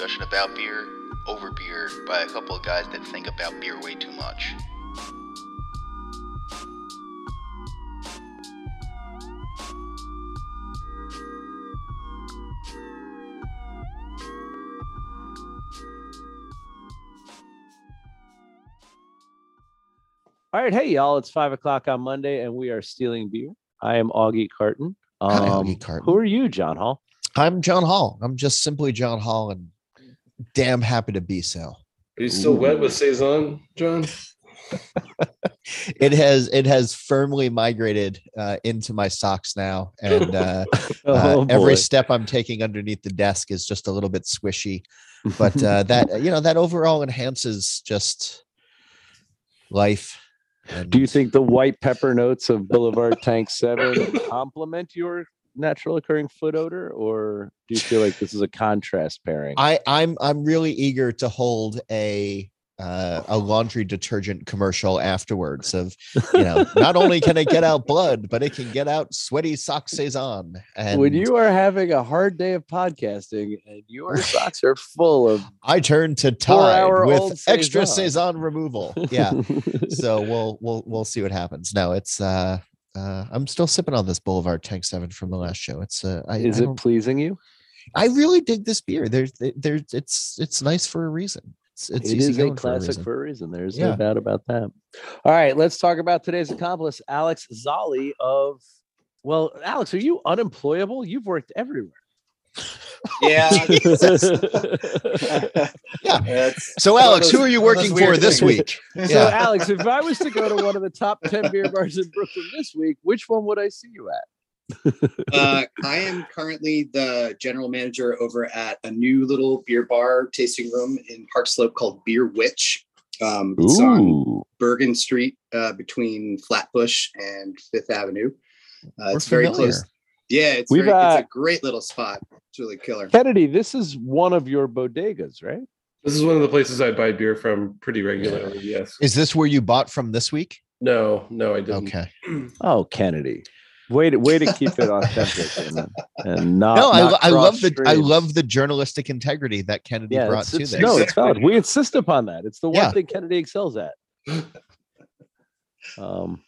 Discussion about beer, over beer, by a couple of guys that think about beer way too much. All right, hey y'all, it's five o'clock on Monday, and we are stealing beer. I am Augie Carton. Hi, Um, Augie Carton. Who are you, John Holl? I'm John Holl. I'm just simply John Holl and damn happy to be so. Are you still wet with saison, John? It has it has firmly migrated uh, into my socks now, and uh, uh, Oh, every step I'm taking underneath the desk is just a little bit swishy. But uh, that you know that overall enhances just life. And Do you think the white pepper notes of Boulevard Tank Seven complement your natural occurring foot odor, or do you feel like this is a contrast pairing? I I'm I'm really eager to hold a uh, a laundry detergent commercial afterwards of you know not only can it get out blood but it can get out sweaty sock saison and when you are having a hard day of podcasting and your socks are full of I turn to Tide with extra Saison. saison removal yeah so we'll we'll we'll see what happens no it's uh uh I'm still sipping on this Boulevard Tank 7 from the last show it's uh I, is I it pleasing you? I really dig this beer there's there's it's it's nice for a reason it's it's It easy a going for a classic for a reason. There's Yeah. no doubt about that. All right, let's talk about today's accomplice, Alex Zolli of. Well, Alex, are you unemployable? You've worked everywhere. Yeah. Yeah. That's So, one of Alex, who are you one of those working for weird this things. week? So, Yeah. Alex, if I was to go to one of the top 10 beer bars in Brooklyn this week, which one would I see you at? Uh, I am currently the general manager over at a new little beer bar tasting room in Park Slope called Beer Witch. Um, it's on Bergen Street uh, between Flatbush and Fifth Avenue. Uh, We're it's very close. Yeah, it's, We've, very, uh, it's a great little spot. It's really killer. Kennedy, this is one of your bodegas, right? This is one of the places I buy beer from pretty regularly. Yes. Is this where you bought from this week? No, no, I didn't. Okay. Oh, Kennedy. Way to, way to keep it authentic and, and not. no, I, not lo- I love cross the I love the journalistic integrity that Kennedy yeah, brought it's, to it's- this. no, it's valid. We insist upon that. It's the one Yeah. thing Kennedy excels at. Um,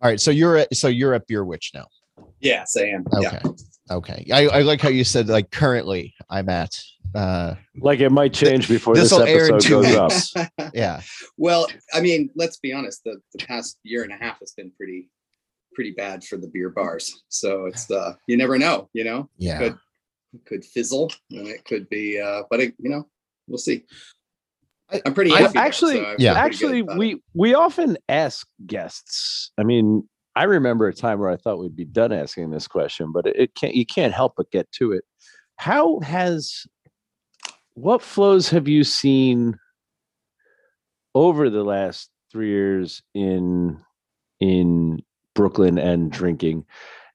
All right, so you're at so you're at Beer Witch now. Yes, I am. Okay. Yeah. Okay. I, I like how you said like currently I'm at uh like it might change before this this'll air in episode goes up. yeah. Well, I mean, let's be honest. The, the past year and a half has been pretty, pretty bad for the beer bars. So it's uh, you never know. You know, Yeah. Good. it could fizzle, and it could be. Uh, but it, you know, we'll see. I- I'm pretty I- happy. though, actually- so I feel Yeah. pretty Actually, about it. we we often ask guests. I mean, I remember a time where I thought we'd be done asking this question, but it, can't. You can't help but get to it. How has what flows have you seen over the last three years in in Brooklyn and drinking,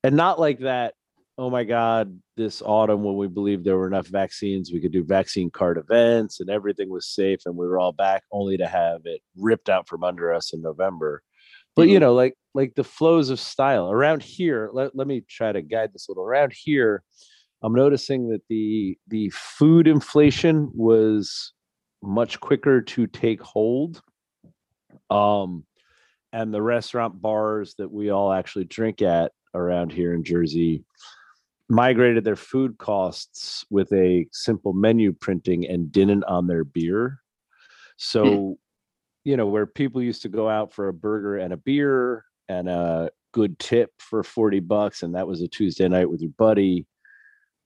and not like that. Oh my God! This autumn, when we believed there were enough vaccines, we could do vaccine card events and everything was safe, and we were all back, only to have it ripped out from under us in November. But you Mhm. know, like like the flows of style around here. Let, let me try to guide this a little. Around here, I'm noticing that the the food inflation was much quicker to take hold. Um, and the restaurant bars that we all actually drink at around here in Jersey migrated their food costs with a simple menu printing and didn't on their beer. So, you know, where people used to go out for a burger and a beer and a good tip for 40 bucks, and that was a Tuesday night with your buddy.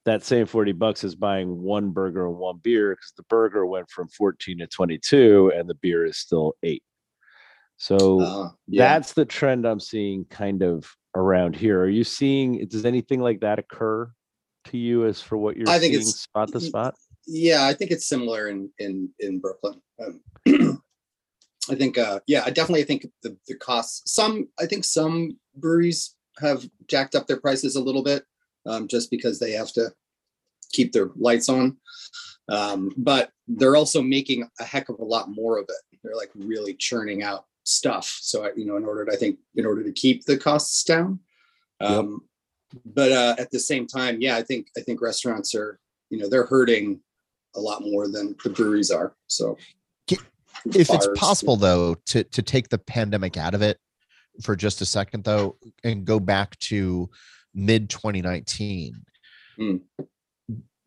That same 40 bucks is buying one burger and one beer because the burger went from 14 to 22 and the beer is still eight. So Uh, yeah. that's the trend I'm seeing kind of around here. Are you seeing does anything like that occur to you as for what you're I think seeing it's- spot to spot? yeah i think it's similar in in in brooklyn um, i think uh yeah i definitely think the the costs some i think some breweries have jacked up their prices a little bit um just because they have to keep their lights on. Um but they're also making a heck of a lot more of it. They're like really churning out stuff. So I, you know in order to i think in order to keep the costs down um but uh at the same time yeah i think i think restaurants are you know they're hurting a lot more than the breweries are. So if it's possible though to to take the pandemic out of it for just a second though and go back to mid 2019 Hmm.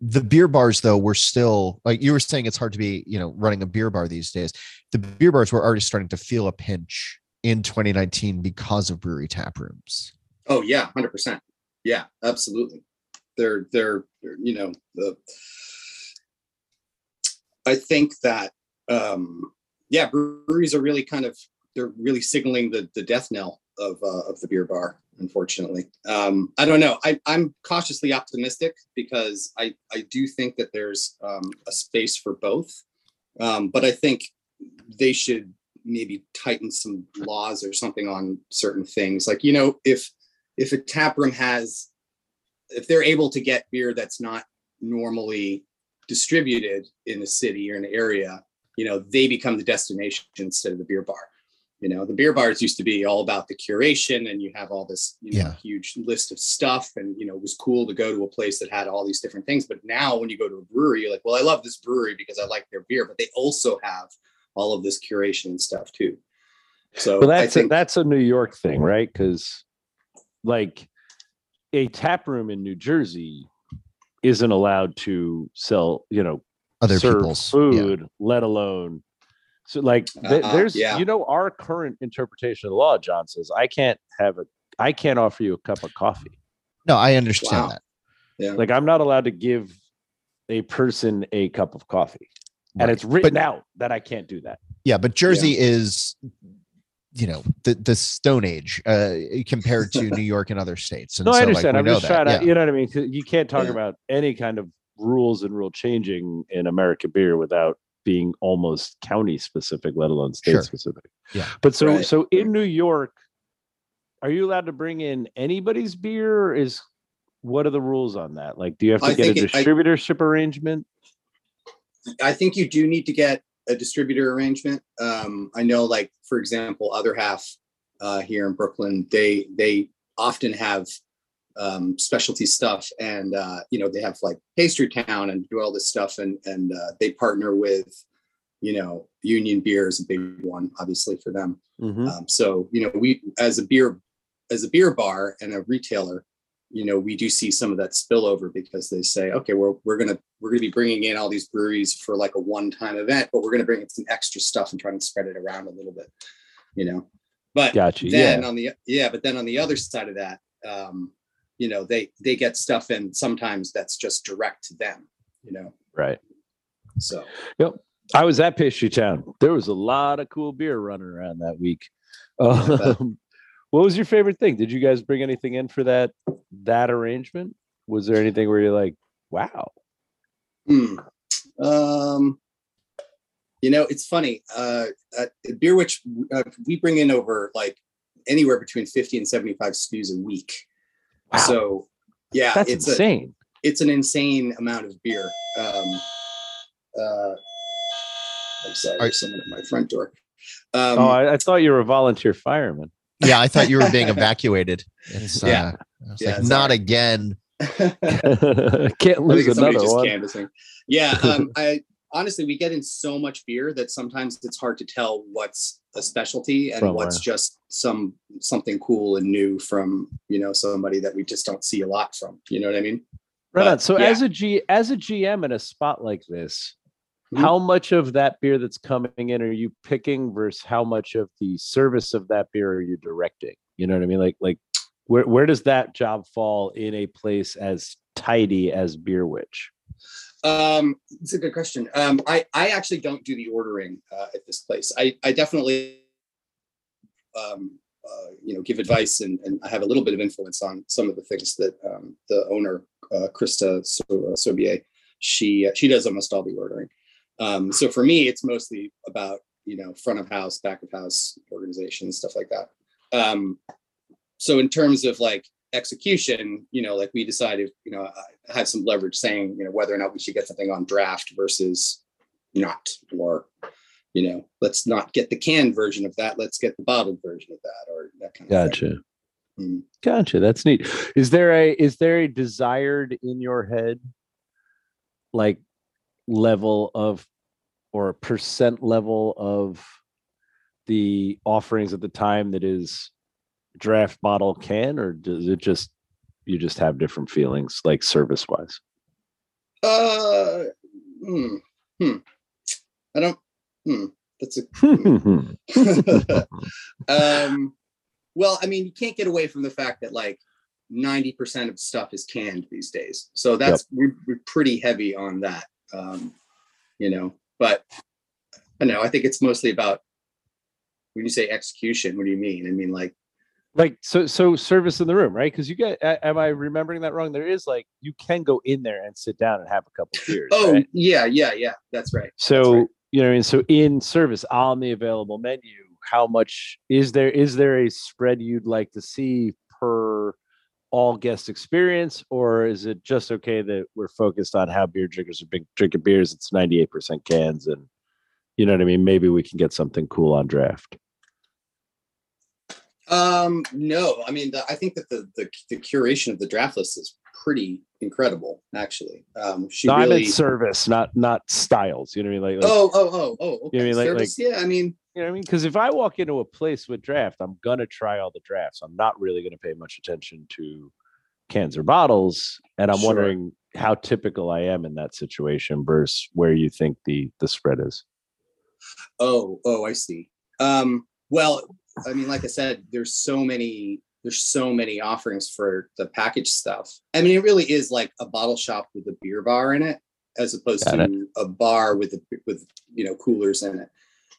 the beer bars though were still like you were saying it's hard to be you know running a beer bar these days the beer bars were already starting to feel a pinch in 2019 because of brewery tap rooms oh yeah, hundred percent. Yeah, absolutely. They're they're they're, you know the. I think that um yeah, breweries are really kind of they're really signaling the the death knell of uh, of the beer bar. Unfortunately, um, I don't know. I, I'm cautiously optimistic because I I do think that there's um, a space for both, um, but I think they should maybe tighten some laws or something on certain things. Like you know, if if a tap room has if they're able to get beer that's not normally distributed in the city or an area you know they become the destination instead of the beer bar you know the beer bars used to be all about the curation and you have all this you know Yeah. huge list of stuff and you know it was cool to go to a place that had all these different things but now when you go to a brewery you're like well i love this brewery because i like their beer but they also have all of this curation and stuff too so Well, I that's a, that's a New York thing, right? Because like a tap room in New Jersey isn't allowed to sell, you know, other serve people's yeah. food, let alone so like th- Uh-uh, there's yeah. you know our current interpretation of the law, John says I can't have a I can't offer you a cup of coffee. no i understand Wow. that yeah Like I'm not allowed to give a person a cup of coffee. And it's written But- out that I can't do that. Yeah, but Jersey is, you know, the the Stone Age uh, compared to New York and other states. And No, I so, like, understand. we I'm just that, trying to, yeah. you know what I mean. You can't talk Yeah. about any kind of rules and rule changing in American beer without being almost county specific, let alone state Sure. specific. Yeah. But so, Right. so in New York, are you allowed to bring in anybody's beer? Or is what are the rules on that? Like, do you have to I get a think it- I- distributorship arrangement? I think you do need to get a distributor arrangement. Um, I know, like for example, other half uh, here in Brooklyn, they they often have um, specialty stuff, and uh, you know they have like Pastry Town and do all this stuff, and and uh, they partner with you know Union Beer is a big one, obviously for them. Mhm. Um, so you know, we as a beer as a beer bar and a retailer, you know, we do see some of that spillover because they say, okay, we're we're gonna we're gonna be bringing in all these breweries for like a one time event, but we're gonna bring in some extra stuff and try to spread it around a little bit, you know. But Gotcha. then Yeah. on the yeah, but then on the other side of that, um, you know, they they get stuff in sometimes that's just direct to them, you know. Right. So yep I was at Pastry Town. There was a lot of cool beer running around that week. Um, what was your favorite thing? Did you guys bring anything in for that that arrangement? Was there anything where you're like, wow? Hmm. Um, you know, it's funny. Uh, at Beer Witch uh, we bring in over like anywhere between 50 and 75 SKUs a week. Wow. So, yeah, That's it's a, insane. it's an insane amount of beer. Um, uh, I'm sorry, Are- someone at my front door. Um, oh, I, I thought you were a volunteer fireman. yeah, I thought you were being evacuated. It's, Yeah. uh, I was Yeah, like, not sorry. again. Can't lose another just one. canvassing. Yeah, um, I honestly we get in so much beer that sometimes it's hard to tell what's a specialty and From what's where. just some something cool and new from you know somebody that we just don't see a lot from. You know what I mean? Right But, on. So yeah. as a G as a GM in a spot like this, Mhm. how much of that beer that's coming in are you picking versus how much of the service of that beer are you directing? You know what I mean? Like like where where does that job fall in a place as tidy as Beer Witch? Um, it's a good question. Um, I I actually don't do the ordering uh, at this place. I I definitely um, uh, you know, give advice and, and I have a little bit of influence on some of the things that um, the owner, uh, Krista uh, Sobier, she, she does almost all the ordering. Um, so for me, it's mostly about, you know, front of house, back of house organization, stuff like that. Um, so in terms of like execution, you know, like we decided, you know, had some leverage saying, you know, whether or not we should get something on draft versus not, or, you know, let's not get the canned version of that. Let's get the bottled version of that, or that kind of. Gotcha. Mm. Gotcha. That's neat. Is there a is there a desired in your head like level of or a percent level of the offerings at the time that is draft bottle can or does it just you just have different feelings like service wise? Uh, hmm, hmm. I don't. Hmm. That's a. um, well, I mean, you can't get away from the fact that like ninety percent of stuff is canned these days, so that's we're, we're pretty heavy on that. Um, you know, but I know I think it's mostly about when you say execution. What do you mean? I mean, like like so so service in the room right because you get am i remembering that wrong there is like you can go in there and sit down and have a couple of beers oh right? yeah, yeah, yeah. That's right. so right. you know I mean so in service on the available menu how much is there is there a spread you'd like to see per all guest experience or is it just okay that we're focused on how beer drinkers are big drinking beers it's 98% cans and you know what i mean maybe we can get something cool on draft Um, no, I mean, the, I think that the, the the curation of the draft list is pretty incredible, actually. Um, she no, really. service not not styles you know what i mean like, like oh, oh, oh, oh. Okay. You know I mean? Like- Service, yeah, I mean, You know what I mean? Because if I walk into a place with draft, I'm gonna try all the drafts. I'm not really gonna pay much attention to cans or bottles, and I'm Sure. wondering how typical I am in that situation versus where you think the the spread is. oh, oh, I see. Um, well, I mean, like I said, there's so many, there's so many offerings for the package stuff. I mean, it really is like a bottle shop with a beer bar in it, as opposed Got to a bar with a, with you know coolers in it.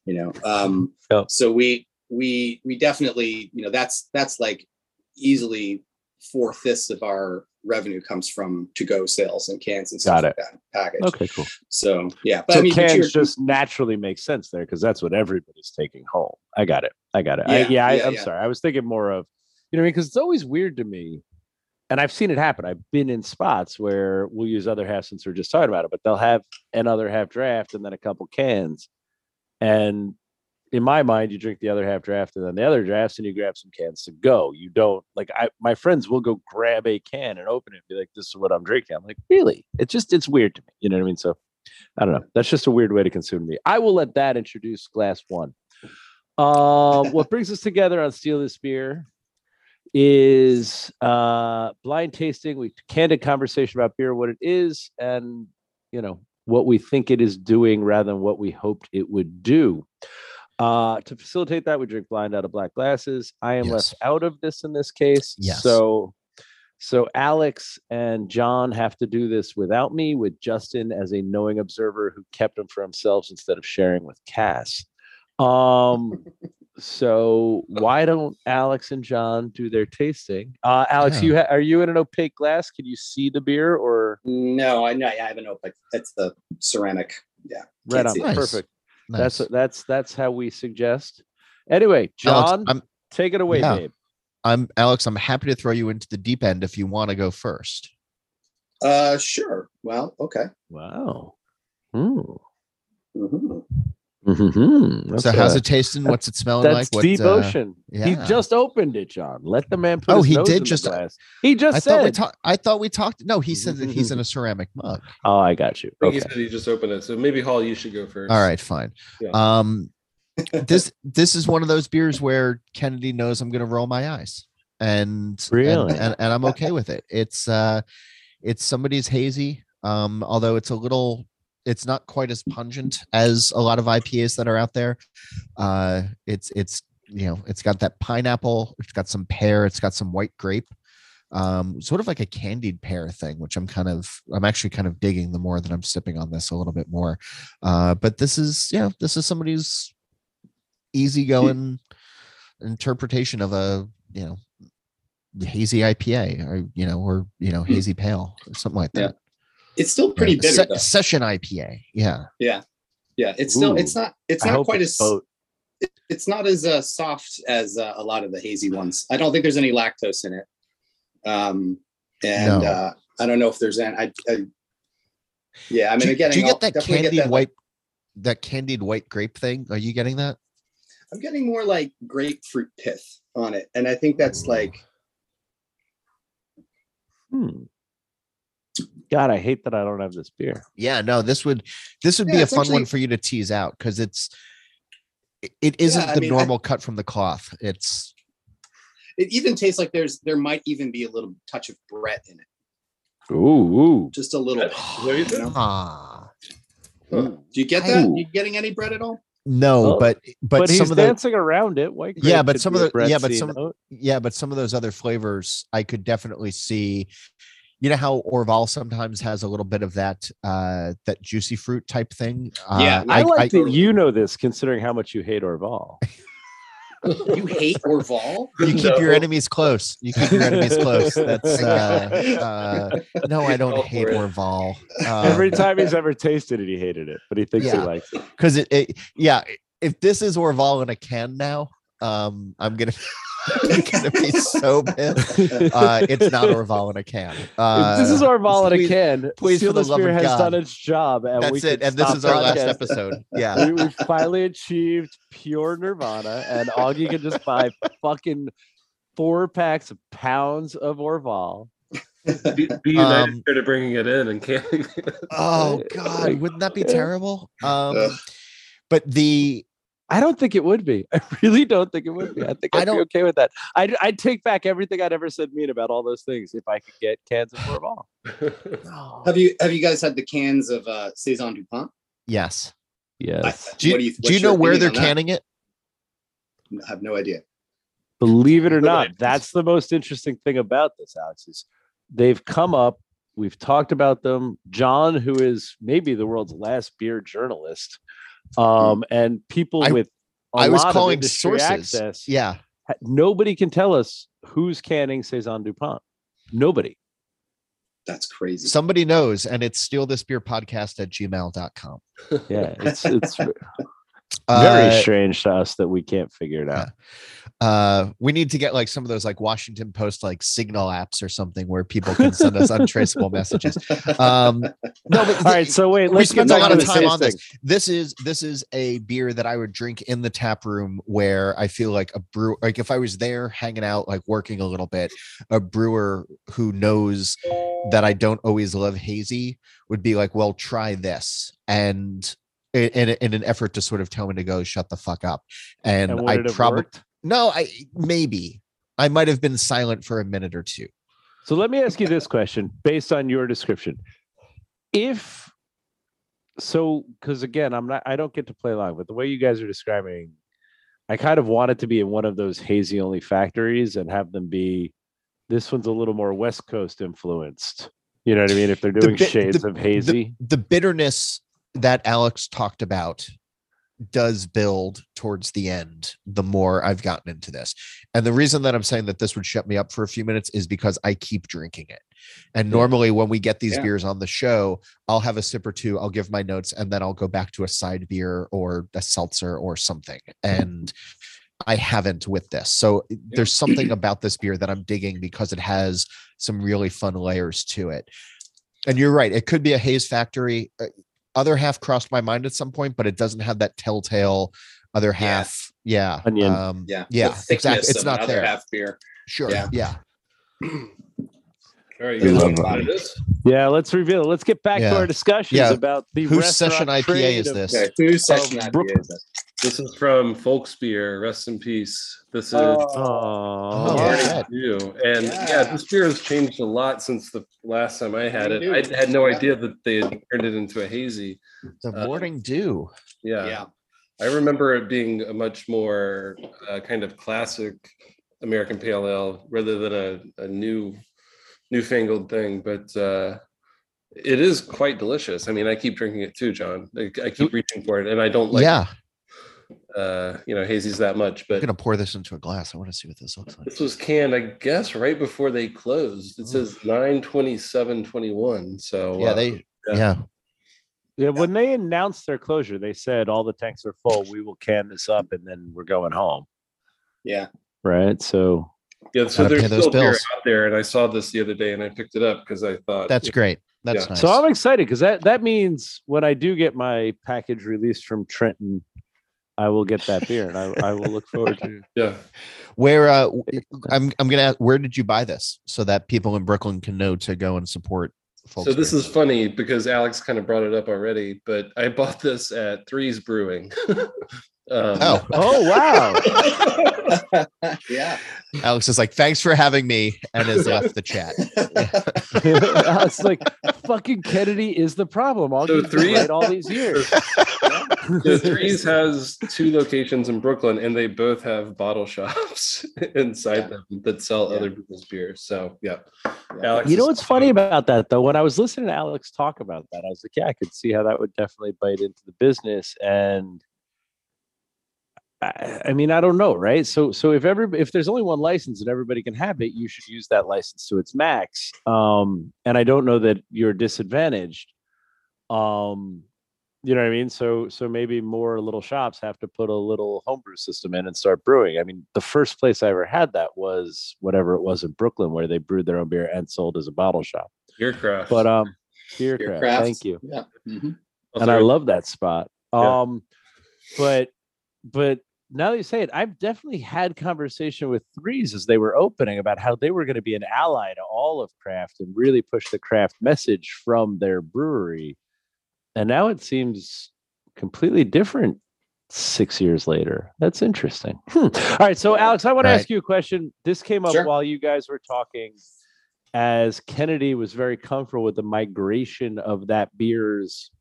You know, um, so we we we definitely you know that's that's like easily four fifths of our revenue comes from to go sales and cans and stuff Got like that package. Okay, cool. So yeah, but so I mean, cans just naturally make sense there because that's what everybody's taking home. I got it. I got it. I, Yeah, yeah, I, I'm yeah. sorry. I was thinking more of, you know, because it's always weird to me, and I've seen it happen. I've been in spots where we'll use other half since we're just talking about it, but they'll have another half draft and then a couple cans, and in my mind, you drink the other half draft and then the other drafts, and you grab some cans to go. You don't like I my friends will go grab a can and open it and be like, "This is what I'm drinking." I'm like, "Really?" It's just it's weird to me. You know what I mean? So I don't know. That's just a weird way to consume me. I will let that introduce glass one. Um, what brings us together on Steal This Beer is uh blind tasting. We candid conversation about beer, what it is, and you know what we think it is doing rather than what we hoped it would do. Uh, to facilitate that, we drink blind out of black glasses. I am Yes. left out of this in this case. Yes. So so Alex and John have to do this without me, with Justin as a knowing observer who kept them for themselves instead of sharing with Cass. Um, so why don't Alex and John do their tasting? Uh, Alex, you ha- are you in an opaque glass? Can you see the beer or No, I know. I have an opaque. It's the ceramic. Yeah. right on? Nice. Perfect. Nice. That's that's that's how we suggest. Anyway, Alex, John, I'm take it away, yeah. babe. I'm Alex. I'm happy to throw you into the deep end if you want to go first. Uh, sure. Well, okay. Wow. Hmm. Mhm. Mm-hmm. so how's it tasting? What's it smelling That's like? What, deep uh, ocean. He just opened it, John. Let the man put Oh, his he nose did in the just- He just I said. thought we talked. I thought we talked. No, he said that he's in a ceramic mug. oh, I got you. I Okay. he said he just opened it. So maybe Holl, you should go first. All right, fine. Yeah. Um, this this is one of those beers where Kennedy knows I'm going to roll my eyes, and and- Really? and, and I'm okay with it. It's uh, it's somebody's hazy. Um, although it's a little, it's not quite as pungent as a lot of IPAs that are out there. Uh, it's it's you know it's got that pineapple, it's got some pear, it's got some white grape. Um, sort of like a candied pear thing, which I'm kind of, I'm actually kind of digging the more that I'm sipping on this a little bit more. Uh, but this is, yeah, this is somebody's easygoing interpretation of a you know hazy IPA or you know or you know Hmm. hazy pale or something like Yeah. It's still pretty Yeah, bitter se- session IPA. Yeah. Yeah, Yeah. it's still it's not it's not quite it's as both. it's not as uh, soft as uh, a lot of the hazy ones. I don't think there's any lactose in it. Um, and No. uh, I don't know if there's any. I, I yeah, I mean, do, again, do you I'll get that candied get that, white that candied white grape thing? Are you getting that? I'm getting more like grapefruit pith on it, and I think that's like Hmm. God, I hate that I don't have this beer. Yeah, no, this would this would be a it's fun one for you to tease out because it's it- it isn't I the mean, I- normal cut from the cloth. It's it even tastes like there's there might even be a little touch of Brett in it, Ooh, ooh. just a little. Is that what you you said? know? ah Do you get that? Ooh. You getting any bread at all? no, Oh, but but, But, he's some of the dancing around it. White Yeah, but some of the- yeah, but some- note. yeah, but some of those other flavors I could definitely see. You know how Orval sometimes has a little bit of that uh that juicy fruit type thing. Yeah, Uh, I, like I, that you know this, considering how much you hate Orval. You hate Orval? you keep your enemies close. You keep your enemies close. That's uh, uh no, I don't Go hate for it. Orval. Every time he's ever tasted it, he hated it, but he thinks he likes it. because it, it yeah if this is orval in a can now um i'm gonna i'm gonna be so pissed uh it's not orval in a can uh this is Orval in a can, please, Steel for the the love Spear of has God. done its job, and we that's it and this is our last podcasting. episode yeah we, we finally achieved pure nirvana, and Augie can just buy fucking four packs of pounds of Orval. Be, be united Um, here to bringing it in and canning. it. oh god wouldn't that be terrible um but the I don't think it would be. I really don't think it would be. I think I I'd be don't- okay with that. I'd, I'd take back everything I'd ever said mean about all those things if I could get cans of Orval. Have you have you guys had the cans of uh Saison Dupont? yes Yes. do you, What do you- do you know where they're opinion on that? canning it I have no idea. Believe it or No not, ideas. that's the most interesting thing about this, Alex, is they've come up. We've talked about them. John, who is maybe the world's last beer journalist, um, and people I- with a i was lot calling industry sources access, yeah nobody can tell us who's canning Saison Dupont. Nobody. That's crazy. somebody knows and it's steal this beer podcast at gmail.com Yeah, it's it's very uh, strange to us that we can't figure it out. Uh we need to get like some of those like washington post like signal apps or something where people can send us untraceable messages um no but All right, so wait, we let's get a lot of time on this. this is this is a beer that i would drink in the tap room where i feel like a brew like if i was there hanging out like working a little bit a brewer who knows that i don't always love hazy would be like well try this and in, in, in an effort to sort of tell me to go shut the fuck up and, And i probably? No i maybe i might have been silent for a minute or two So let me ask you this question based on your description. If so, because again, I'm not, I don't get to play along, but the way you guys are describing, I kind of want it to be in one of those hazy only factories and have them be this one's a little more West Coast influenced. You know what I mean? If they're The doing bit- shades the- of hazy. the bitterness that Alex talked about does build towards the end the more I've gotten into this. And the reason that I'm saying that this would shut me up for a few minutes is because I keep drinking it. And mm. normally when we get these Yeah. beers on the show, I'll have a sip or two, I'll give my notes, and then I'll go back to a side beer or a seltzer or something. And I haven't with this. So eh, there's something about this beer that I'm digging because it has some really fun layers to it. And you're right, it could be a haze factory. Eh, Other half crossed my mind at some point, but it doesn't have that telltale other half. Yeah. Onion. Um, Yeah. Yeah. Exactly. It's not there. Half beer. Sure. Yeah. Yeah. All right, you guys? Yeah, let's reveal. it. Let's get back Yeah. to our discussions Yeah. about the Whose session IPA trade is this? Okay, whose session Um, IPA is that? This is from Folksbier. Rest in peace. This is Oh, Oh, yeah. shit. And yeah. Yeah. this beer has changed a lot since the last time I had it. Morning I had no idea that they had turned it into a hazy. The Uh, morning dew. Yeah. Yeah. I remember it being a much more uh, kind of classic American Pale Ale rather than a, a new newfangled thing. But uh, it is quite delicious. I mean, I keep drinking it too, John. I, I keep reaching for it, and I don't like. yeah. uh, you know, hazies that much. but I'm But gonna pour this into a glass. I want to see what this looks like. this was canned, I guess, right before they closed. It Oh. says nine twenty seven twenty one. So Yeah, uh, they. yeah. Yeah. Yeah, when they announced their closure, they said all the tanks are full. We will can this up, and then we're going home. Yeah. Right. So yeah. So there's those still beer out there, and I saw this the other day, and I picked it up because I thought That's great. That's Yeah. nice. So I'm excited because that that means when I do get my package released from Trenton, I will get that beer, and I, I will look forward to. yeah. where uh w- I'm I'm gonna ask where did you buy this so that people in Brooklyn can know to go and support folks. So this is funny because Alex kind of brought it up already, but I bought this at Threes Brewing. um, Oh. Oh wow! yeah. Alex is like, thanks for having me, and has left the chat. it's like fucking Kennedy is the problem. All So you three- right all these years. So Threes has two locations in Brooklyn, and they both have bottle shops inside Yeah. them that sell Yeah. other people's beers. So yeah, Yeah. Alex. You know is- what's funny about that though? When I was listening to Alex talk about that, I was like, yeah, I could see how that would definitely bite into the business. And I, I mean, I don't know, right? So, so if every if there's only one license and everybody can have it, you should use that license to its max. Um, and I don't know that you're disadvantaged. Um, you know what I mean? So, so maybe more little shops have to put a little homebrew system in and start brewing. I mean, the first place I ever had that was whatever it was in Brooklyn, where they brewed their own beer and sold as a bottle shop. Bierkraft. But um, beer Bierkraft. Thank you. Yeah. mhm. And I love that spot. Yeah. Um, but but now that you say it, I've definitely had conversation with threes as they were opening about how they were going to be an ally to all of craft and really push the craft message from their brewery. And now it seems completely different six years later. That's interesting. Hmm. All right. So, Alex, I want to Right. ask you a question. This came up Sure. while you guys were talking, as Kennedy was very comfortable with the migration of that beer's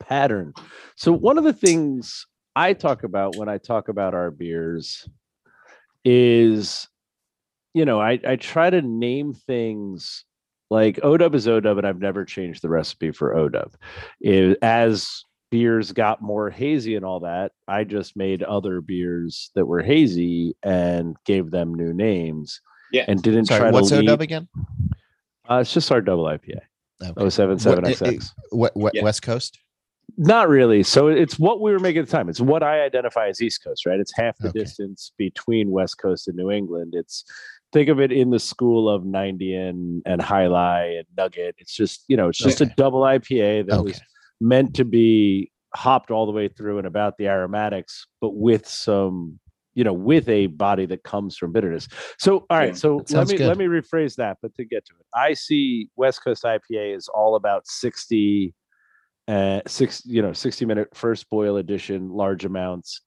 pattern. So, one of the things I talk about when I talk about our beers is, you know, I, I try to name things like ODub is ODub, and I've never changed the recipe for ODub. It- as beers got more hazy and all that, I just made other beers that were hazy and gave them new names. Yeah. And didn't Sorry, try what's to lead, ODub again? uh, it's just our double IPA. Okay. Oh seven seven What- it- XX. What, what Yeah. West Coast? Not really. So it's what we were making at the time. It's what I identify as East Coast, right? It's half the Okay. distance between West Coast and New England. It's think of it in the school of 90 and and Highlight and Nugget. It's just, you know, it's just Okay. a double IPA that was meant to be hopped all the way through and about the aromatics, but with some, you know, with a body that comes from bitterness. So, all right. Yeah, so let me let me rephrase that. But to get to it, I see West Coast IPA is all about 60, uh, six, you know, 60 minute first boil edition, large amounts,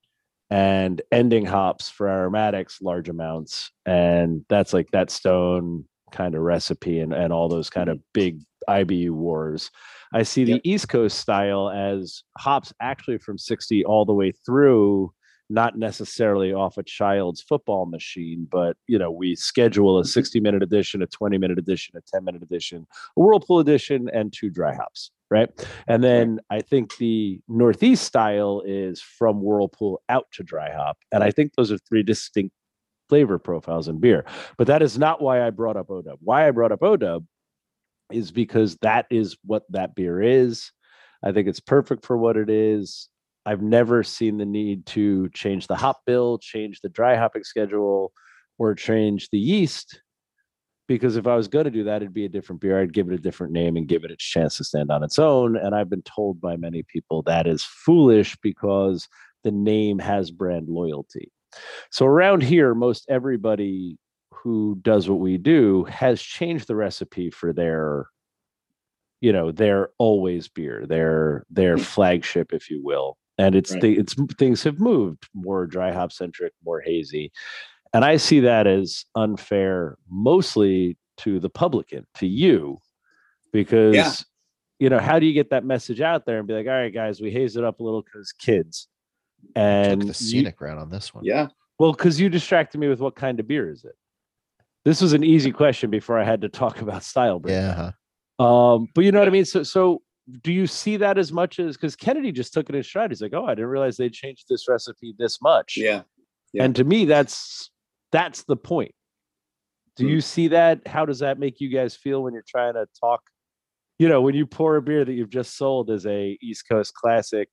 and ending hops for aromatics, large amounts, and that's like that stone kind of recipe and and all those kind of big IBU wars. I see the East Coast style as hops actually from 60 all the way through, not necessarily off a child's football machine, but you know, we schedule a 60 minute edition, a 20 minute edition, a 10 minute edition, a whirlpool edition, and two dry hops. Right. And then I think the Northeast style is from whirlpool out to dry hop. And I think those are three distinct flavor profiles in beer. But that is not why I brought up ODub. Why I brought up ODub is because that is what that beer is. I think it's perfect for what it is. I've never seen the need to change the hop bill, change the dry hopping schedule, or change the yeast. Because if I was going to do that, it'd be a different beer. I'd give it a different name and give it its chance to stand on its own. And I've been told by many people that is foolish because the name has brand loyalty. So around here, most everybody who does what we do has changed the recipe for their you know their always beer their their mm. flagship if you will and it's Right. the it's things have moved more dry hop centric more hazy and i see that as unfair mostly to the publican to you because you know how do you get that message out there and be like all right guys we haze it up a little because kids and Took the you- scenic route on this one. Yeah. well, because you distracted me with what kind of beer is it? This was an easy question before I had to talk about style. break. Yeah. Um, but you know what I mean. So, so do you see that as much as because Kennedy just took it in stride? He's like, oh, I didn't realize they changed this recipe this much. Yeah. Yeah. And to me, that's that's the point. Do Hmm. you see that? How does that make you guys feel when you're trying to talk? You know, when you pour a beer that you've just sold as a East Coast classic,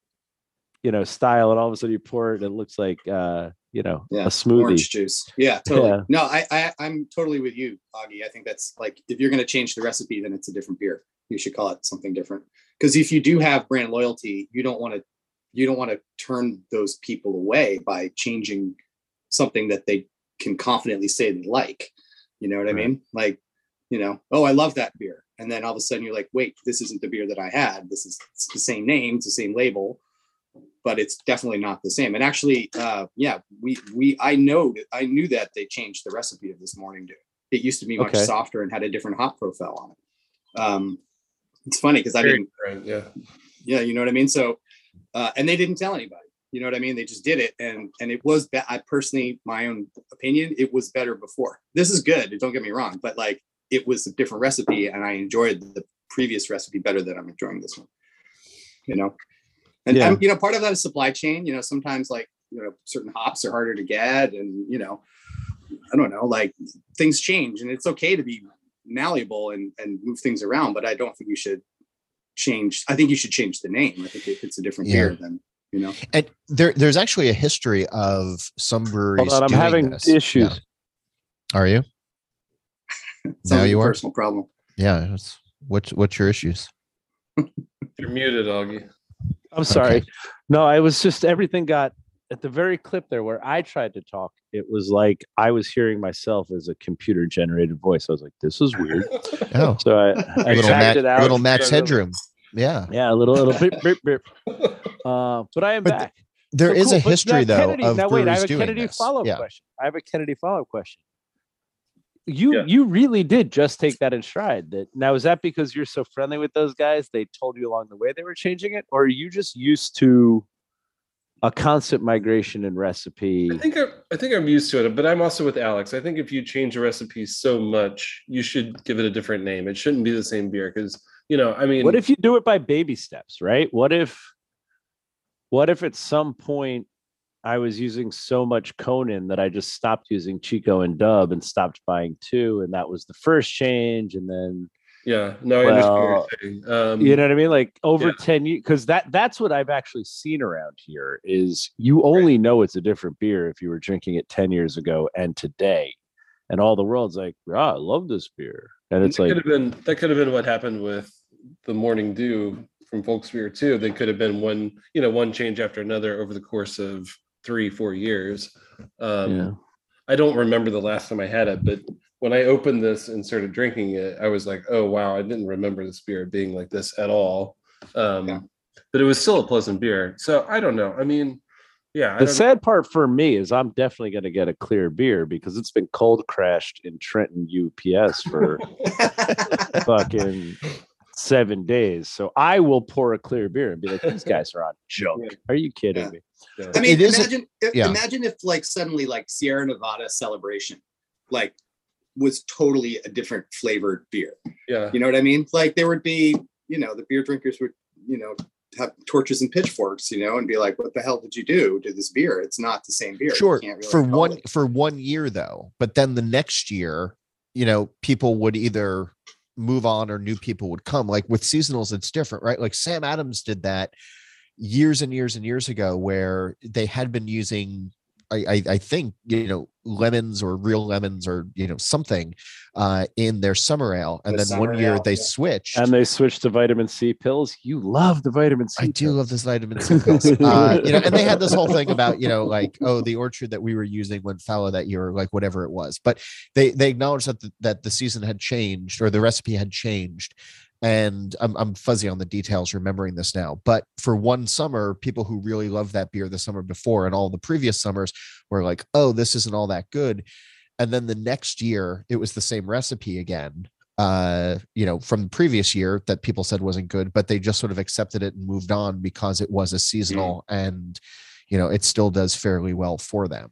you know, style, and all of a sudden you pour it, and it looks like uh, you know, Yeah, a smoothie. Orange juice. Yeah, totally. Yeah. No, I, I I'm totally with you, Augie. I think that's like if you're gonna change the recipe, then it's a different beer. You should call it something different. Because if you do have brand loyalty, you don't want to you don't want to turn those people away by changing something that they can confidently say they like. You know what I mean? Like, you know, oh, I love that beer. And then all of a sudden you're like, wait, this isn't the beer that I had. This is it's the same name, it's the same label, but it's definitely not the same. And actually, uh, yeah, we we I know I knew that they changed the recipe of this morning dew. It used to be much Okay. softer and had a different hop profile on it. Um, it's funny because I didn't different, yeah. yeah you know what i mean so uh and they didn't tell anybody you know what i mean they just did it and and it was be- i personally my own opinion it was better before this is good don't get me wrong but like it was a different recipe and i enjoyed the previous recipe better than i'm enjoying this one you know and Yeah. you know part of that is supply chain you know sometimes like you know certain hops are harder to get and you know i don't know like things change and it's okay to be malleable and and move things around but i don't think you should change i think you should change the name i think if it's a different Yeah. beer then you know And there, there's actually a history of some breweries. Hold on, I'm doing having this. issues. Yeah. Are you? Sounds now like you a are. personal problem Yeah. It's, what's what's your issues? You're muted, Augie. I'm sorry. No, I was just everything got at the very clip there where I tried to talk. It was like I was hearing myself as a computer generated voice. I was like, "This is weird." Oh, So I, I little, tapped Max, it out. little Max. Headroom. Yeah. Yeah, a little, little bip, bip, bip. Uh, but I am But back. There So is cool. a But history though Kennedy, of now wait, I have a Kennedy this. follow-up Yeah. question. I have a Kennedy follow-up question. You Yeah. you really did just take that in stride. That now is that because you're so friendly with those guys? They told you along the way they were changing it, or are you just used to a constant migration in recipe? I think I, I think I'm used to it, but I'm also with Alex. I think if you change a recipe so much, you should give it a different name. It shouldn't be the same beer because you know, I mean, what if you do it by baby steps right what if what if at some point i was using so much conan that i just stopped using chico and dub and stopped buying two and that was the first change and then yeah, no, I understand what Well, you're saying. Um, you know what i mean like over yeah. 10 years because that that's what i've actually seen around here is you only know it's a different beer if you were drinking it 10 years ago and today and all the world's like ah, i love this beer and it's that like could have been that could have been what happened with the morning dew from Folksbier too. They could have been one, you know, one change after another over the course of three, four years. Um, yeah. I don't remember the last time I had it, but when I opened this and started drinking it, I was like, oh wow, I didn't remember this beer being like this at all. Um, Yeah. But it was still a pleasant beer. So I don't know. I mean, yeah, The don't- sad part for me is I'm definitely going to get a clear beer because it's been cold crashed in Trenton UPS for fucking seven days. So I will pour a clear beer and be like, these guys are on junk. Yeah. Are you kidding Yeah. me? yeah. I mean, It is a- imagine i- yeah. imagine if like suddenly like Sierra Nevada celebration like was totally a different flavored beer. yeah. You know what I mean? Like there would be, you know, the beer drinkers would, you know, have torches and pitchforks, you know, and be like, "What the hell did you do to this beer? It's not the same beer." Sure. can't really For one it. for one year though, but then the next year, you know, people would either move on or new people would come. Like with seasonals, it's different, right? Like Sam Adams did that years and years and years ago, where they had been using, I, I, I think, you know, lemons or real lemons or you know something uh, in their summer ale, and The then one year ale, they yeah. switched. And they switched to vitamin C pills. You love the vitamin C. I do love this vitamin C pills. Uh, you know, and they had this whole thing about, you know, like, oh, the orchard that we were using went fallow that year, or like whatever it was. But they they acknowledged that the, that the season had changed or the recipe had changed. And I'm I'm fuzzy on the details remembering this now. But for one summer, people who really loved that beer the summer before and all the previous summers were like, oh, this isn't all that good. And then the next year, it was the same recipe again uh you know from the previous year that people said wasn't good but they just sort of accepted it and moved on because it was a seasonal and you know it still does fairly well for them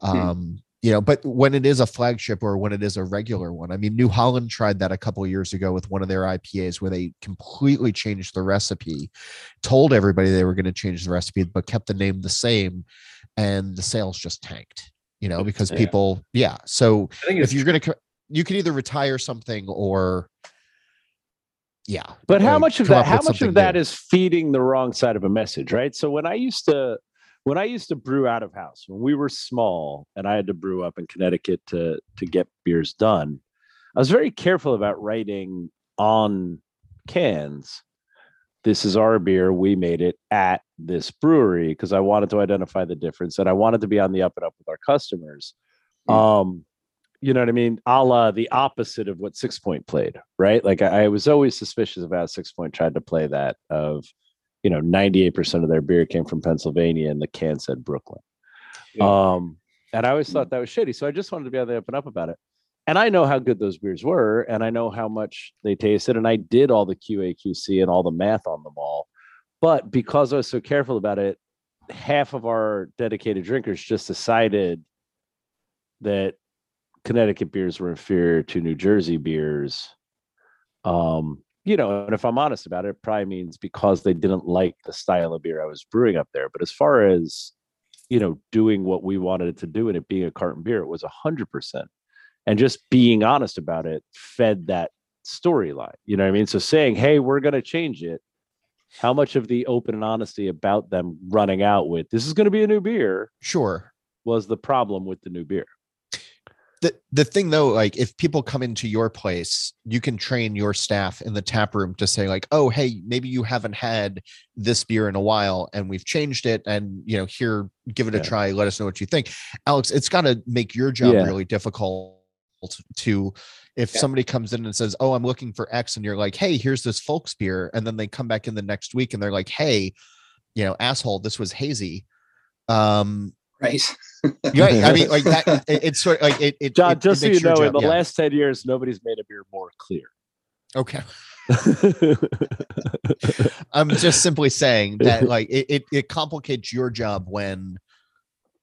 Hmm. um you know, but when it is a flagship or when it is a regular one, I mean, New Holland tried that a couple of years ago with one of their IPAs where they completely changed the recipe, told everybody they were going to change the recipe, but kept the name the same, and the sales just tanked. You know, because Yeah. people, yeah. So if you're going to, you can either retire something or, yeah. But how much of that? How much of that new. is feeding the wrong side of a message, right? So when I used to, when I used to brew out of house, when we were small, and I had to brew up in Connecticut to to get beers done, I was very careful about writing on cans. This is our beer. We made it at this brewery because I wanted to identify the difference and I wanted to be on the up and up with our customers. Um, you know what I mean? A la the opposite of what Sixpoint played, right? Like I, I was always suspicious about Sixpoint tried to play that of, you know, 98% of their beer came from Pennsylvania and the can said Brooklyn. Yeah. Um, and I always thought that was shitty. So I just wanted to be on the up and up about it. And I know how good those beers were, and I know how much they tasted, and I did all the QA QC and all the math on them all. But because I was so careful about it, half of our dedicated drinkers just decided that Connecticut beers were inferior to New Jersey beers. Um, you know, and if I'm honest about it, it probably means because they didn't like the style of beer I was brewing up there. But as far as you know, doing what we wanted it to do and it being a carton beer, it was a hundred percent. And just being honest about it fed that storyline. You know what I mean? So saying, hey, we're gonna change it. How much of the open and honesty about them running out with this is going to be a new beer Sure. was the problem with the new beer? The the thing though like if people come into your place you can train your staff in the tap room to say like oh hey maybe you haven't had this beer in a while and we've changed it and you know here give it a try let us know what you think alex it's got to make your job Yeah. really difficult to if Yeah. somebody comes in and says oh i'm looking for x and you're like hey here's this Folksbier and then they come back in the next week and they're like hey you know asshole this was hazy um right? yeah, I mean, like that. It, it's sort of like it. it John, it- it just so you makes your know, in the yeah. last 10 years, nobody's made a beer more clear. Okay. I'm just simply saying that like it, it, it complicates your job when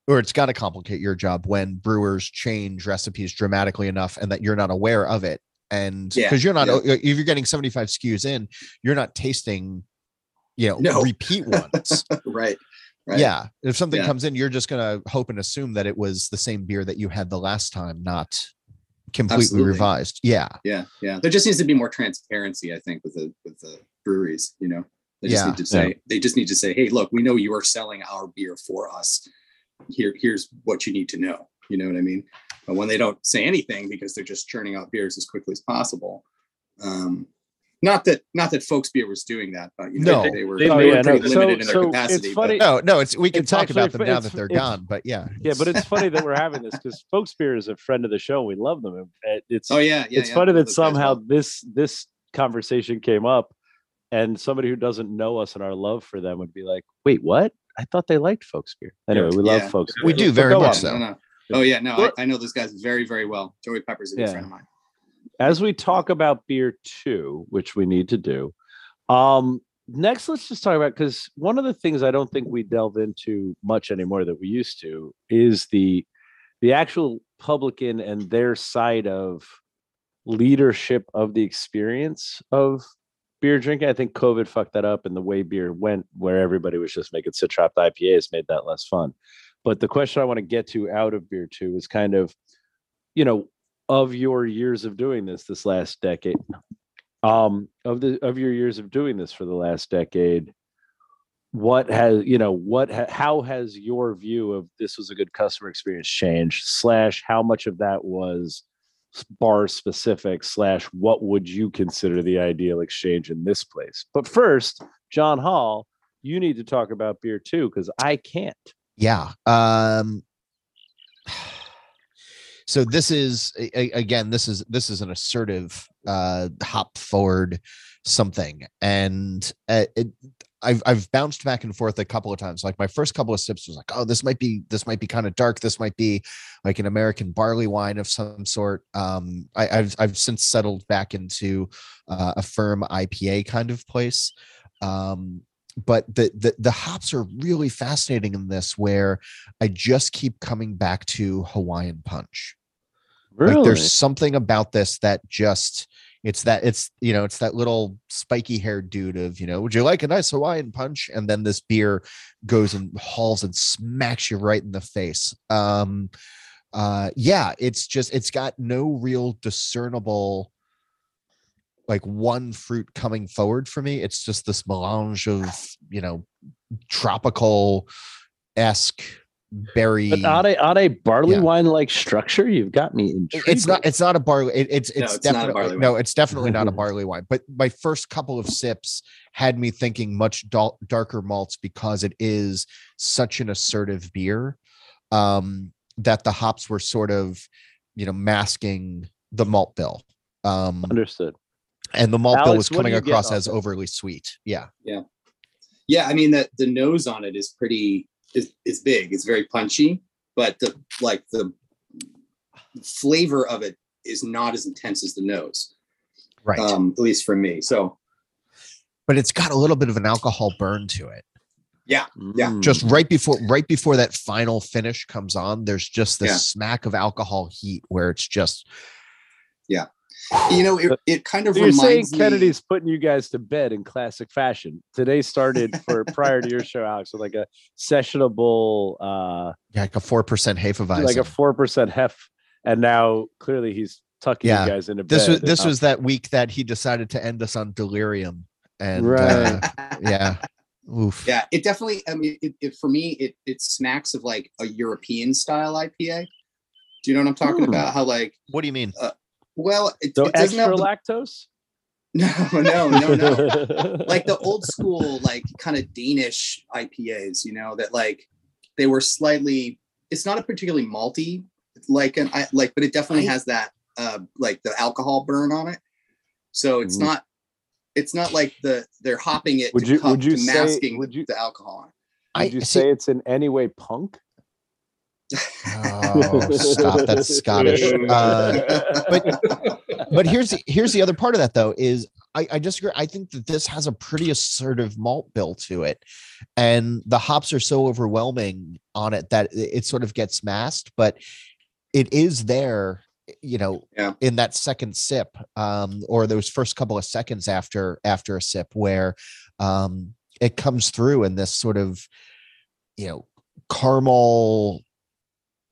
or it's got to complicate your job when brewers change recipes dramatically enough and that you're not aware of it. And Yeah, because you're not yeah. if you're getting 75 SKUs in, you're not tasting, you know, No. repeat ones. right. Right. Yeah. If something Yeah. comes in, you're just gonna hope and assume that it was the same beer that you had the last time, not completely Absolutely. revised. Yeah. Yeah. Yeah. There just needs to be more transparency, I think, with the with the breweries. You know, they just Yeah. need to say they just need to say, hey, look, we know you are selling our beer for us. Here, here's what you need to know. You know what I mean? But when they don't say anything because they're just churning out beers as quickly as possible. Um, not that not that Folksbier was doing that, but you know, No. they were, They they Oh, were yeah, no, pretty so- limited in their so capacity. it's but- funny- No, no, it's we can It's talk actually about them now that they're gone, but yeah. Yeah, but it's funny that we're having this because Folksbier is a friend of the show. We love them. It's oh yeah, yeah. it's yeah, funny I that somehow well. this this conversation came up, and somebody who doesn't know us and our love for them would be like, "Wait, what? I thought they liked Folksbier." Anyway, we love Yeah. Folks. We do very much on. so. No, no. Oh yeah, no, I, I know those guys very, very well. Joey Pepper's a good Yeah. friend of mine. As we talk about beer two, which we need to do, um, next let's just talk about because one of the things I don't think we delve into much anymore that we used to is the the actual publican and their side of leadership of the experience of beer drinking. I think COVID fucked that up and the way beer went, where everybody was just making citrop IPAs, made that less fun. But the question I want to get to out of beer two is kind of, you know, of your years of doing this this last decade um of the of your years of doing this for the last decade what has you know what ha- how has your view of this was a good customer experience changed? Slash how much of that was bar specific? Slash what would you consider the ideal exchange in this place? But first John Holl you need to talk about beer too because i can't. Yeah. Um so this is a- again this is this is an assertive uh hop forward something and uh, it I've I've bounced back and forth a couple of times. Like my first couple of sips was like, oh, this might be this might be kind of dark. This might be like an American barley wine of some sort. Um, I, I've I've since settled back into uh, a firm IPA kind of place. Um, but the, the the hops are really fascinating in this where i just keep coming back to hawaiian punch Really? like there's something about this that just it's that it's you know it's that little spiky haired dude of you know would you like a nice hawaiian punch? And then this beer goes and hauls and smacks you right in the face. Um uh yeah it's just it's got no real discernible like one fruit coming forward for me. It's just this melange of you know tropical esque berry but on a on a barley Yeah. wine like structure, you've got me intrigued. it's not it's not a barley it, it's No, it's, it's not a definitely no it's definitely not a barley wine but my first couple of sips had me thinking much dal- darker malts because it is such an assertive beer um that the hops were sort of you know masking the malt bill um understood. and the malt bill was coming across as overly sweet yeah Yeah, Yeah. I mean the the nose on it is pretty is is big. It's very punchy, but the like the flavor of it is not as intense as the nose. right Um, at least for me. So but it's got a little bit of an alcohol burn to it Yeah, Yeah. just right before right before that final finish comes on there's just this Yeah. smack of alcohol heat where it's just you know, it, it kind of So you're saying reminds me. Kennedy's putting you guys to bed in classic fashion. Today started for prior to your show, Alex, with like a sessionable, uh, yeah, like a four percent Hefeweizen. like a four percent hef, and now clearly he's tucking Yeah. you guys into this bed. was this Uh, was that week that he decided to end us on delirium and Right. uh, yeah oof Yeah, it definitely. I mean, it, it for me, it it smacks of like a European style IPA. Do you know what I'm talking about? How like, what do you mean well, it, so it doesn't extra have the, lactose. no, no, no, no. like the old school, like kind of Danish IPAs. You know that like they were slightly. It's not a particularly malty, like an I like, but it definitely I- has that uh like the alcohol burn on it. So it's Mm. not. It's not like the they're hopping it Would to, you- cup- would you to say- masking would you- the alcohol. Would you say it's in any way punk? Oh stop that's scottish uh, but but here's the here's the other part of that though is I, I disagree. I think that this has a pretty assertive malt bill to it, and the hops are so overwhelming on it that it, it sort of gets masked. But it is there, you know, Yeah. in that second sip, um, or those first couple of seconds after after a sip, where um, it comes through in this sort of, you know, caramel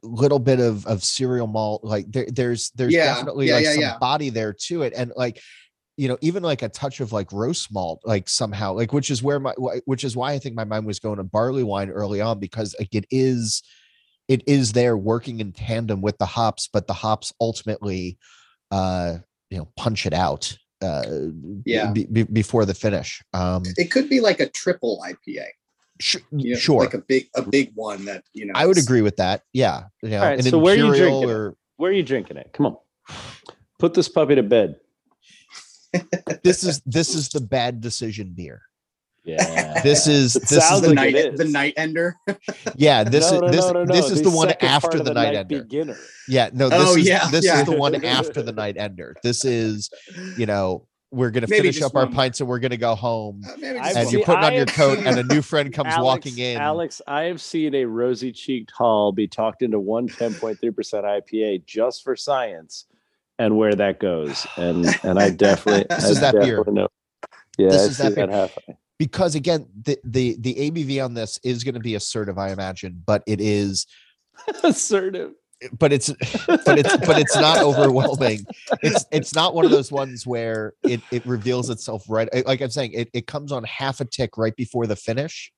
little bit of of cereal malt like there, there's there's Yeah, definitely yeah, like yeah, some body there to it and like you know even like a touch of like roast malt like somehow like which is where my which is why i think my mind was going to barley wine early on because like it is it is there working in tandem with the hops but the hops ultimately uh you know punch it out uh Yeah. be, be- before the finish um It could be like a triple IPA. Sh- You know, sure Like a big a big one that, you know. i would agree with that yeah you know, right, so where are you imperial drinking it? Where are you drinking it? Come on, put this puppy to bed. this is this is the bad decision beer Yeah, this is It this is the the like night it the night ender. yeah this No, is no, this no, no, this no, is the the one second part after of the night ender beginner. yeah no oh, this Oh, is yeah, this yeah. is the one after the night ender this is you know we're gonna Maybe finish just up our one. pints and we're gonna go home Uh, maybe I've just and you're putting on your coat and a new friend comes Alex, walking in Alex, I have seen a rosy cheeked Holl be talked into one 10.3% IPA just for science and where that goes. And and I definitely This I is that beer. Know. Yeah, This I is that that beer. half. because again the the the abv on this is going to be assertive i imagine but it is Assertive. But it's but it's but it's not overwhelming. It's it's not one of those ones where it it reveals itself right like i'm saying it, it comes on half a tick right before the finish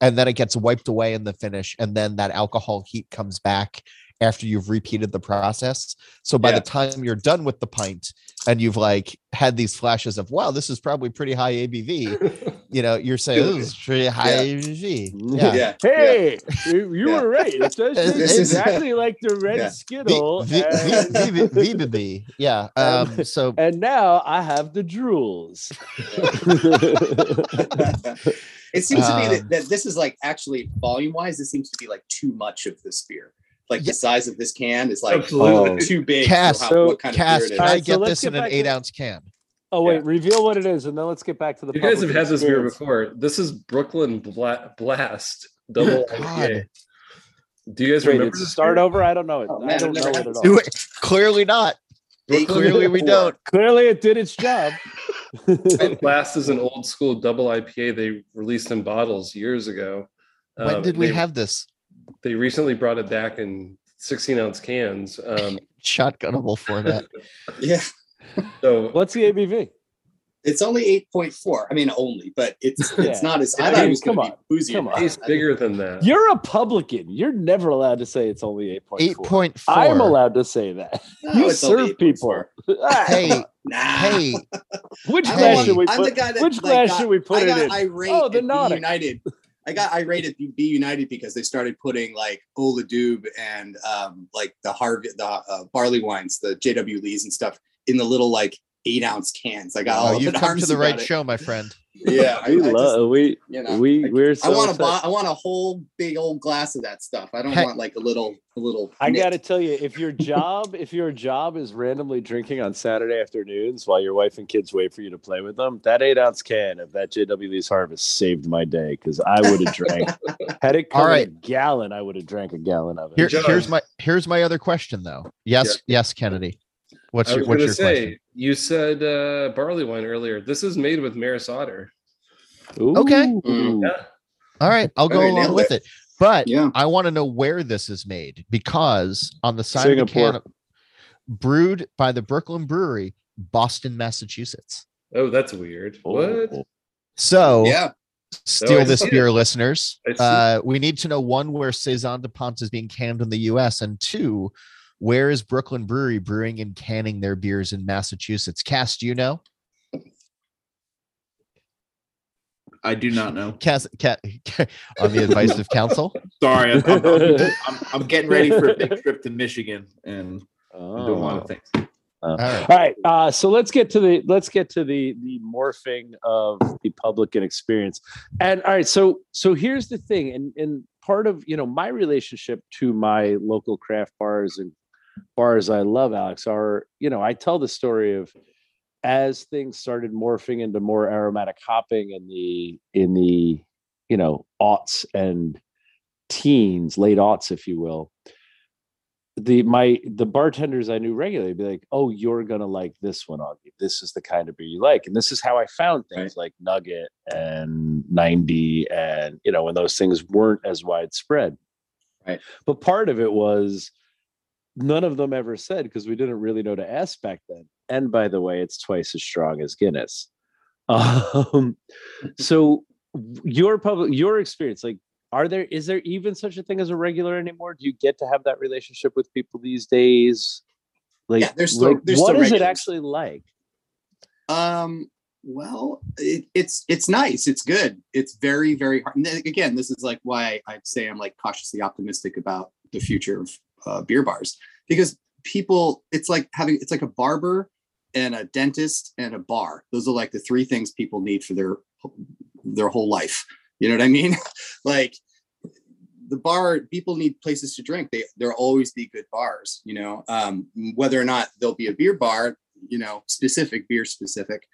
and then it gets wiped away in the finish and then that alcohol heat comes back after you've repeated the process so by Yeah. the time you're done with the pint and you've like had these flashes of wow this is probably pretty high abv you know you're saying this is pretty high Yeah. abv Yeah. Yeah. Hey, you, you were right. It does This taste is- exactly like the red Yeah. Skittle. V- and- V- V- V- VBB. Yeah. Um, Um, so and now I have the drools. it seems to be Um, that, that this is like actually volume wise, this seems to be like too much of this beer. Like Yeah. the size of this can is like Absolutely. too big. Cass, for how, so what kind Cass, of beer can it I is. Alright, so get this get in an eight to- ounce can? Oh wait, reveal what it is, and then let's get back to the. You guys have had this beer before. This is Brooklyn Bla- Blast Double IPA. Do you guys Wait, remember it's start beer? over. I don't know it. Oh, I don't know it at all. Do it. Clearly not. Clearly we don't. Clearly, it did its job. Blast is an old school double IPA they released in bottles years ago. When Um, did we they- have this? They recently brought it back in 16 ounce cans. Um, Shotgunnable format. Yeah, so What's the ABV? it's only eight point four. I mean, only, but it's Yeah. it's not as. I Yeah, thought it was come going to on. be boozy. Come on. tastes bigger than that. You're a publican. You're never allowed to say it's only eight point Eight four. point four. I'm allowed to say that. you serve people. Ah, Hey, Nah. hey, which glass should we put? the guy that which like, glass got- should we put I it got in? irate Oh, the Nautic. United. I got irate at B United because they started putting like Ola Dubh and um, like the Harvey, the uh, barley wines, the JW Lees and stuff in the little like eight ounce cans. I got all oh, of you've it come to the right it. show, my friend. Yeah, I, we I just, love we you know, we I- we're I want a excited. bo- I want a whole big old glass of that stuff. I don't Hey. want like a little a little. I nip. got to tell you, if your job, if your job is randomly drinking on Saturday afternoons while your wife and kids wait for you to play with them, that eight ounce can of that JW Lee's Harvest saved my day because I would have drank. had it come All in right. a gallon, I would have drank a gallon of it. Here, here's my here's my other question though. Yes, yes, Kennedy. What's I your was what's going your to say, question? you said uh, barley wine earlier. This is made with Maris Otter. Okay. Ooh. Mm. Yeah. All right, I'll go Okay, along with it. But Yeah. I want to know where this is made because on the side of the can, brewed by the Brooklyn Brewery, Boston, Massachusetts. Oh, that's weird. What? Oh. So Yeah. steal I this see it. beer, listeners. Uh, we need to know one where Saison Dupont is being canned in the U.S. and two, where is Brooklyn Brewery brewing and canning their beers in Massachusetts? Cass, do you know? I do not know. Cass, Ca on the advice of counsel. Sorry, I'm, I'm, I'm- I'm- I'm getting ready for a big trip to Michigan and I'm doing a lot Oh. of things. All right. All right, uh, so let's get to the let's get to the the morphing of the public and experience. And all right, so so here's the thing, and and part of you know my relationship to my local craft bars and bars I love, Alex, are you know I tell the story of as things started morphing into more aromatic hopping in the in the you know aughts and teens, late aughts, if you will the my the bartenders I knew regularly be like, "Oh, you're gonna like this one, Augie. This is the kind of beer you like." And this is how I found things like Nugget and 90, and you know, when those things weren't as widespread. Right. But part of it was none of them ever said because we didn't really know to ask back then. And by the way, it's twice as strong as Guinness. Um, so your public your experience, like are there is there even such a thing as a regular anymore do you get to have that relationship with people these days like, Yeah, there's still- like, there's what still is it actually like Um. Well, it, it's it's nice. It's good. It's very very hard. And again, this is like why I'd say I'm like cautiously optimistic about the future of uh, beer bars because people. It's like having it's like a barber and a dentist and a bar. Those are like the three things people need for their their whole life. You know what I mean? like the bar people need places to drink they there'll always be good bars you know um whether or not there'll be a beer bar you know specific beer specific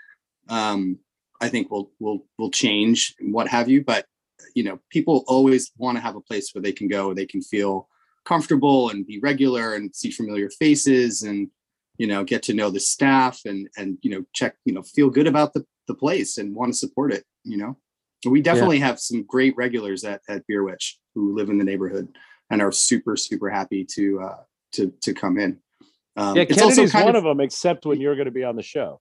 um i think will will will change what have you but you know people always want to have a place where they can go they can feel comfortable and be regular and see familiar faces and you know get to know the staff and and you know check you know feel good about the, the place and want to support it you know? We definitely have some great regulars at, at beer witch who live in the neighborhood and are super super happy to uh to to come in. Um, yeah kennedy's one of them except when you're going to be on the show.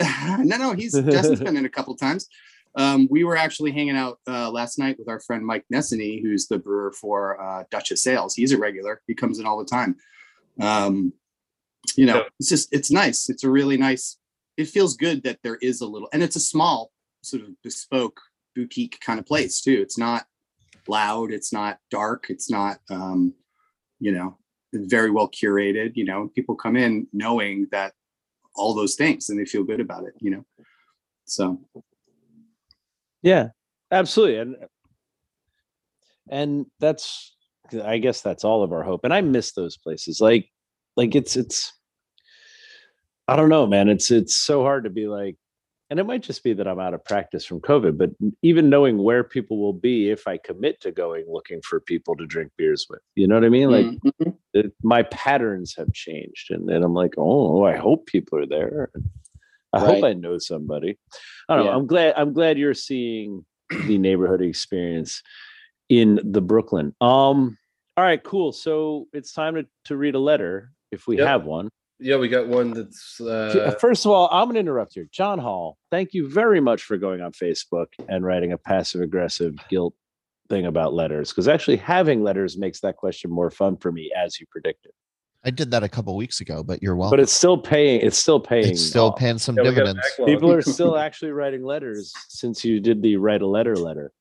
No, no, he's Justin's been in a couple times. Um, we were actually hanging out uh, last night with our friend Mike Nessany, who's the brewer for uh, Dutchess Ales. He's a regular; he comes in all the time. Um, you know, it's just it's nice. It's a really nice. It feels good that there is a little, and it's a small sort of bespoke boutique kind of place too. It's not loud. It's not dark. It's not, um, you know, very well curated. You know, people come in knowing that all those things and they feel good about it you know so yeah absolutely and and that's i guess that's all of our hope and i miss those places like like it's it's I don't know, man. It's it's so hard to be like, and it might just be that I'm out of practice from COVID, but even knowing where people will be if I commit to going looking for people to drink beers with, you know what I mean? Like Mhm. it, my patterns have changed, and then I'm like, oh, I hope people are there. I hope I know somebody. I don't Yeah. know. I'm glad. I'm glad you're seeing the neighborhood experience in the Brooklyn. Um. All right. Cool. So it's time to to read a letter if we Yep. have one. Yeah, we got one that's uh, First of all, I'm going to interrupt here. John Holl, thank you very much for going on Facebook and writing a passive aggressive guilt thing about letters because actually having letters makes that question more fun for me as you predicted. I did that a couple weeks ago, but you're welcome. But it's still paying. It's still paying. it's still off. paying some yeah, we got a dividends. People are still actually writing letters since you did the write a letter letter.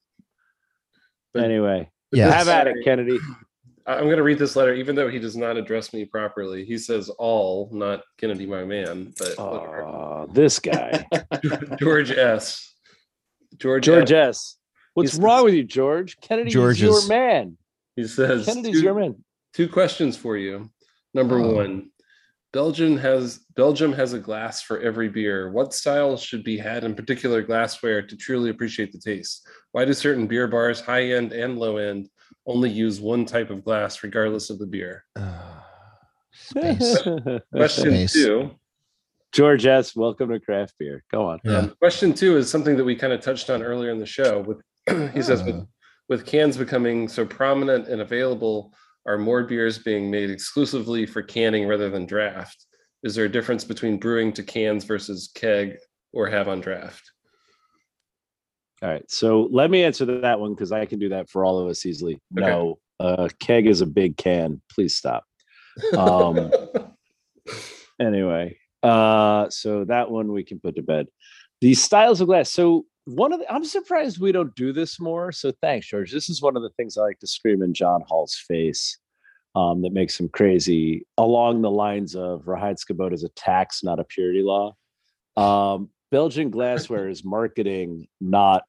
But- anyway, but Yeah. have at it, Kennedy. I- I'm going to read this letter, even though he does not address me properly. He says all, not Kennedy, my man, but whatever. Oh, this guy, George S. George, George S. S. What's He's- wrong with you, George? Kennedy George is your man. He says Kennedy's two, your man. two questions for you. Number Oh. one, Belgium has Belgium has a glass for every beer. What styles should be had in particular glassware to truly appreciate the taste? Why do certain beer bars, high end and low end, only use one type of glass regardless of the beer? Space. Question Space. two. George S. Welcome to craft beer. Go on. Yeah. Um, question two is something that we kind of touched on earlier in the show. With he says with, Ah. with cans becoming so prominent and available, are more beers being made exclusively for canning rather than draft? Is there a difference between brewing to cans versus keg or have on draft? All right. So let me answer that one because I can do that for all of us easily. Okay. No, uh, keg is a big can. Please stop. Um, anyway, uh, so that one we can put to bed. The styles of glass. So one of the, I'm surprised we don't do this more. So thanks, George. This is one of the things I like to scream in John Holl's face. Um, that makes him crazy along the lines of Reinheitsgebot is a tax, not a purity law. Um, Belgian glassware is marketing, not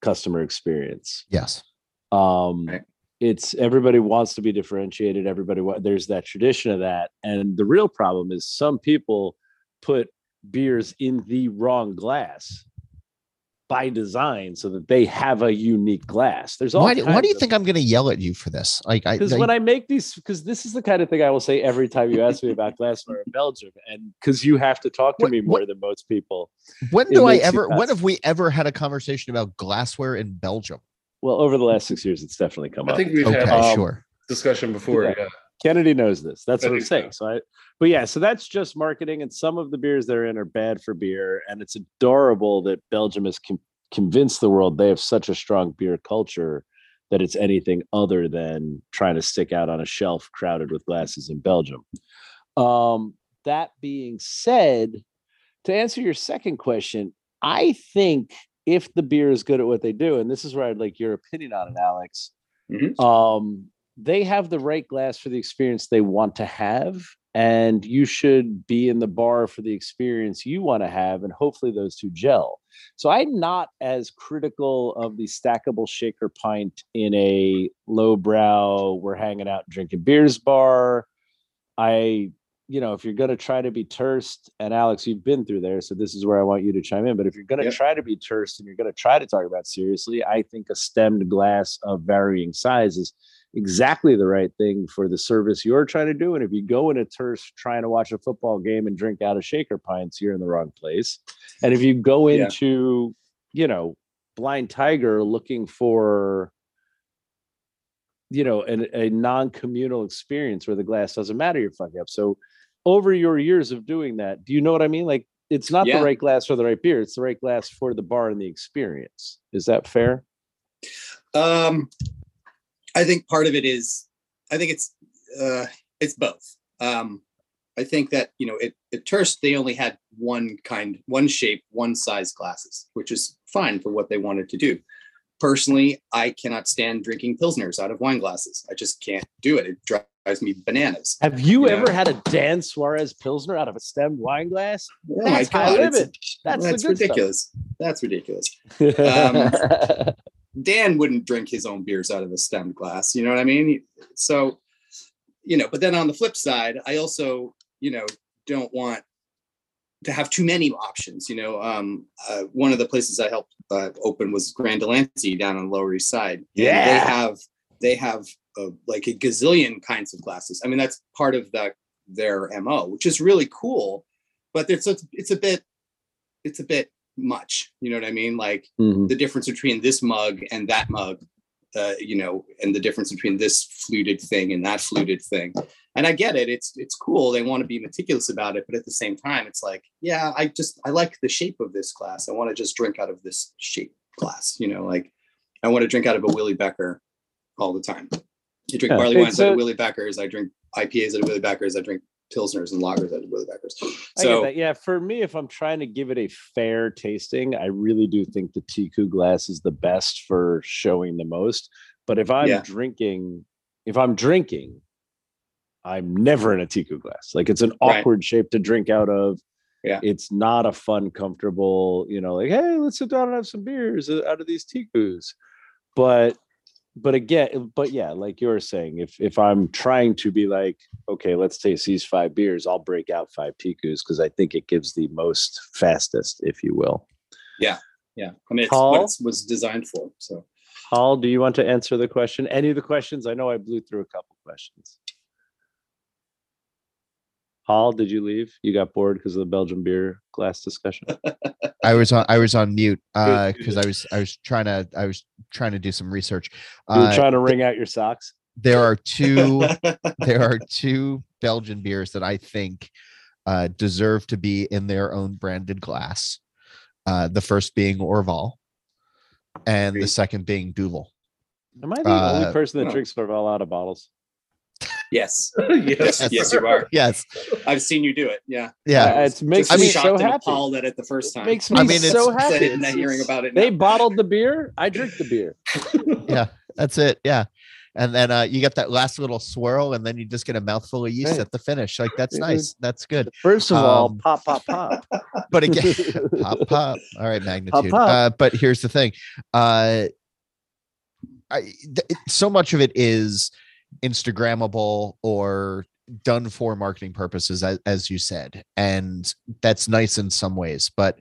customer experience Yes. um Right. it's everybody wants to be differentiated everybody wa- there's that tradition of that and the real problem is some people put beers in the wrong glass by design so that they have a unique glass there's all Why do, why do you of- think I'm going to yell at you for this? Like, because I- when I make these, because this is the kind of thing I will say every time you ask me about glassware in Belgium, and because you have to talk to What- me what- more than most people. when do I ever? When have we ever had a conversation about glassware in Belgium? Well, over the last six years, it's definitely come I up. I think we've Okay, had Um, sure. discussion before. yeah. Yeah. Kennedy knows this. That's what I'm saying. So I, but yeah, so that's just marketing, and some of the beers they're in are bad for beer, and it's adorable that Belgium has con- convinced the world they have such a strong beer culture that it's anything other than trying to stick out on a shelf crowded with glasses in Belgium. Um, that being said, to answer your second question, I think if the beer is good at what they do, and this is where I'd like your opinion on it, Alex Mhm. um, they have the right glass for the experience they want to have and you should be in the bar for the experience you want to have and hopefully those two gel so i'm not as critical of the stackable shaker pint in a lowbrow we're hanging out drinking beers bar i you know if you're going to try to be Tørst and alex you've been through there so this is where i want you to chime in but if you're going to Yep. try to be Tørst and you're going to try to talk about seriously i think a stemmed glass of varying sizes exactly the right thing for the service you're trying to do. And if you go in a Tørst trying to watch a football game and drink out of shaker pints, you're in the wrong place. And if you go Yeah. into, you know, blind tiger looking for, you know, an, a non-communal experience where the glass doesn't matter, you're fucking up. So over your years of doing that, do you know what I mean? Like it's not Yeah. the right glass for the right beer. It's the right glass for the bar and the experience. Is that fair? Um, I think part of it is, I think it's uh, it's both. Um, I think that you know, at, at Tørst they only had one kind, one shape, one size glasses, which is fine for what they wanted to do. Personally, I cannot stand drinking pilsners out of wine glasses. I just can't do it. It drives me bananas. Have you Yeah. ever had a Dan Suarez Pilsner out of a stemmed wine glass? Oh That's high it's- limit. That's good stuff. ridiculous. That's ridiculous. Um, Dan wouldn't drink his own beers out of a stemmed glass. You know what I mean? So, you know, but then on the flip side, I also, you know, don't want to have too many options. You know, um, uh, one of the places I helped uh, open was Grand Delancey down on the Lower East Side. Yeah. they have they have uh, like a gazillion kinds of glasses. I mean, that's part of the their mo, which is really cool. But it's a, it's a bit it's a bit much. You know what I mean? Like Mhm. the difference between this mug and that mug, uh, you know, and the difference between this fluted thing and that fluted thing. And I get it. It's it's cool. They want to be meticulous about it, but at the same time, it's like, yeah, I just I like the shape of this glass. I want to just drink out of this shape glass. You know, like I want to drink out of a Willibecher all the time. You drink Yeah, barley wines out a- of Willibechers. I drink IPAs out of Willibechers. I drink pilsners and lagers out of Willibechers. I get So that. Yeah, for me, if I'm trying to give it a fair tasting, I really do think the Teku glass is the best for showing the most. But if I'm Yeah. drinking, if I'm drinking, I'm never in a Teku glass. Like it's an Right. awkward shape to drink out of. Yeah. It's not a fun, comfortable, you know, like, hey, let's sit down and have some beers out of these Tekus. But but again, but yeah, like you were saying, if if I'm trying to be like, okay, let's taste these five beers, I'll break out five Tekus because I think it gives the most fastest, if you will. yeah, I mean, it's Paul? what it was designed for. So Paul, do you want to answer the question? Any of the questions? I know I blew through a couple questions. Paul, did you leave? You got bored because of the Belgian beer glass discussion. I was on I was on mute uh because I was I was trying to I was trying to do some research. You were Uh, trying to wring out your socks. there are two there are two Belgian beers that I think uh, deserve to be in their own branded glass. Uh, the first being Orval, and the second being Duvel. Am I the only uh, person that no. drinks Orval out of bottles? yes, yes, yes, you are. Yes, I've seen you do it. Yeah. yeah. Uh, it makes Just me so and happy. appalled at it the first It time. makes me I mean, so happy. Excited and It's- hearing about it. They now. bottled the beer. I drink the beer. Yeah. That's it. Yeah. And then uh, you get that last little swirl, and then you just get a mouthful of yeast Right. at the finish. Like that's nice. That's good. First of all, Um, pop, pop, pop. But again, pop pop. All right, magnitude. pop. Uh, but here's the thing. Uh, I th- so much of it is Instagrammable or done for marketing purposes, as, as you said, and that's nice in some ways. But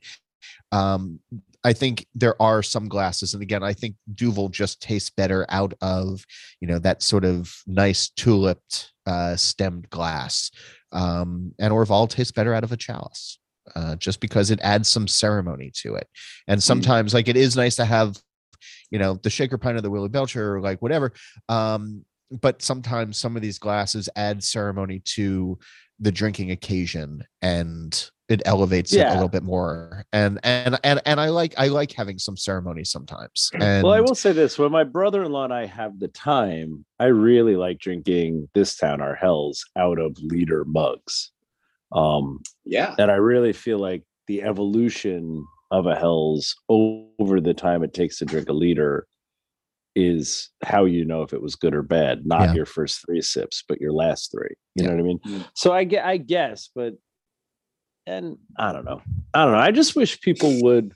um, I think there are some glasses, and again, I think Duvel just tastes better out of you know that sort of nice tuliped uh, stemmed glass, um, and Orval tastes better out of a chalice, uh, just because it adds some ceremony to it. And sometimes, like it is nice to have, you know, the shaker pint or the Willie Belcher or like whatever. Um, but sometimes some of these glasses add ceremony to the drinking occasion and it elevates it a little bit more and and and and i like i like having some ceremony sometimes and well, I will say this: when my brother-in-law and I have the time, I really like drinking this town our hells out of liter mugs. Um, Yeah. and I really feel like the evolution of a Hell's over the time it takes to drink a liter is how you know if it was good or bad, not Yeah. your first three sips, but your last three. You know what I mean? Mm. So I get, I guess, but and I don't know, I don't know. I just wish people would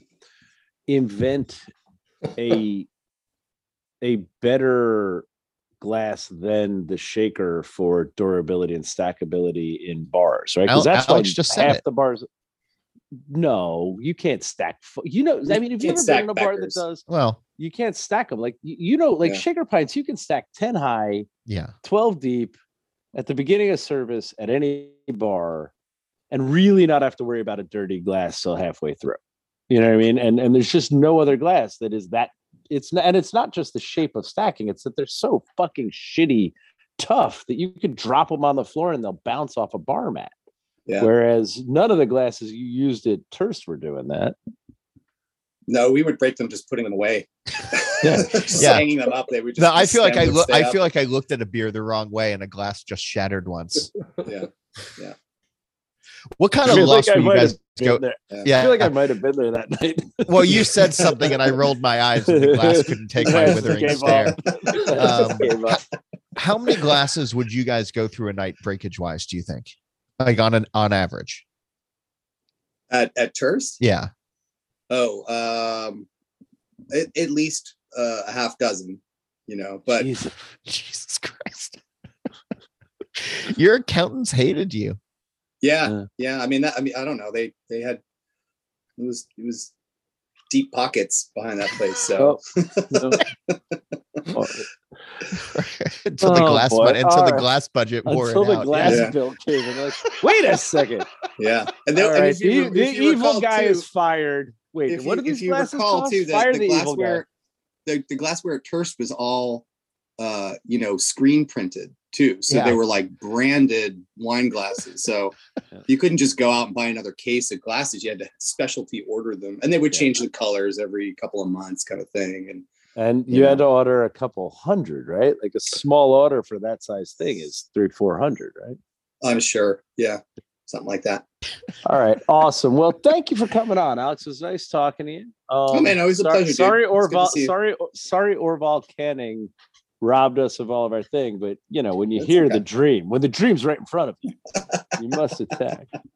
invent a a better glass than the shaker for durability and stackability in bars, right? Because that's Alex why just said half it. the bars. No, you can't stack. fu- You know, I mean, if you Can't ever been in stack a bar that does, well you can't stack them. Like you, you know, like Yeah. shaker pints, you can stack ten high, yeah 12 deep at the beginning of service at any bar and really not have to worry about a dirty glass till halfway through. You know what I mean? And and there's just no other glass that is that it's not and it's not just the shape of stacking, it's that they're so fucking shitty tough that you could drop them on the floor and they'll bounce off a bar mat. Yeah. Whereas none of the glasses you used at Tørst were doing that. No, we would break them just putting them away. Yeah. just Yeah. hanging them up. They would just. no i feel like i look stay i up. feel like i looked at a beer the wrong way and a glass just shattered once Yeah. Yeah. What kind of feel lust like I were you guys go there. yeah I feel like I might have been there that night. well you said something and i rolled my eyes and the glass couldn't take my withering stare Um, how many glasses would you guys go through a night breakage wise do you think like on an on average At at Tørst. yeah Oh, um, at, at least uh, a half dozen. You know, but Jesus. jesus christ your accountants hated you Yeah, Yeah. yeah. I mean, that, I mean, I don't know. They they had it was it was deep pockets behind that place. So No. Until the Oh, glass boy. budget until All the right. glass budget wore until it the out. glass Yeah. bill came in. Like, wait a second. yeah, and, they, All and right, if you, the the if you evil guy too, is fired. Wait, if what you, are these if you glasses recall cost? too, the, Fire the, the, glassware, the, the glassware at Tørst was all, uh, you know, screen printed too. So they were like branded wine glasses. So Yeah. you couldn't just go out and buy another case of glasses. You had to specialty order them, and they would Yeah. change the colors every couple of months, kind of thing. And And you had to order a couple hundred, right? Like a small order for that size thing is three, four hundred, right? I'm sure, yeah, something like that. All right, awesome. Well, thank you for coming on, Alex. It was nice talking to you. Um, Oh, man, always a pleasure. Sorry, Orval. Sorry, sorry, Orval Canning robbed us of all of our thing. But you know, when you That's hear okay. the dream, when the dream's right in front of you, you must attack.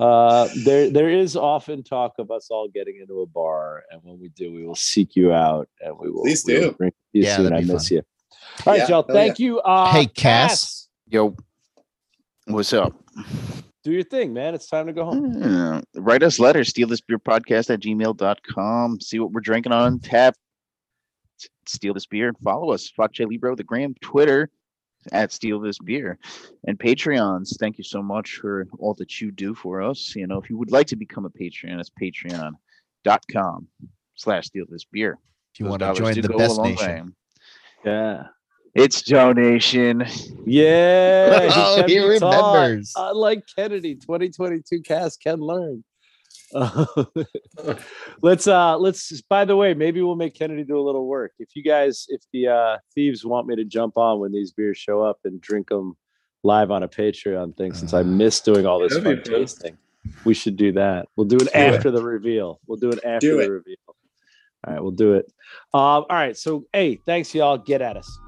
Uh, there, there is often talk of us all getting into a bar, and when we do, we will seek you out, and we will. Please we will do. bring you Yeah, soon. I miss fun. you. All right, Yeah, y'all. hell Thank you. Uh, Hey, Cass. Yo, what's up? do your thing, man. It's time to go home. Yeah. Write us letters, steal this beer podcast at gmail.com. See what we're drinking on tap. Steal this beer and follow us. Fuck J Libro, the gram, Twitter at Steal This Beer, and Patreons. Thank you so much for all that you do for us. You know, if you would like to become a Patreon, it's patreon.com slash steal this beer. If you Those want to join the go best nation. way. Yeah. It's donation. Yeah. Oh, can he be taught. remembers. Unlike Kennedy, 2022 cast can learn. Uh, let's uh let's by the way maybe we'll make kennedy do a little work. If you guys if the uh thieves want me to jump on when these beers show up and drink them live on a patreon thing since i miss doing all this fun tasting we should do that. We'll do it Do it. after the reveal. We'll do it after Do the it. reveal. All right we'll do it. Um all right so hey thanks y'all. Get at us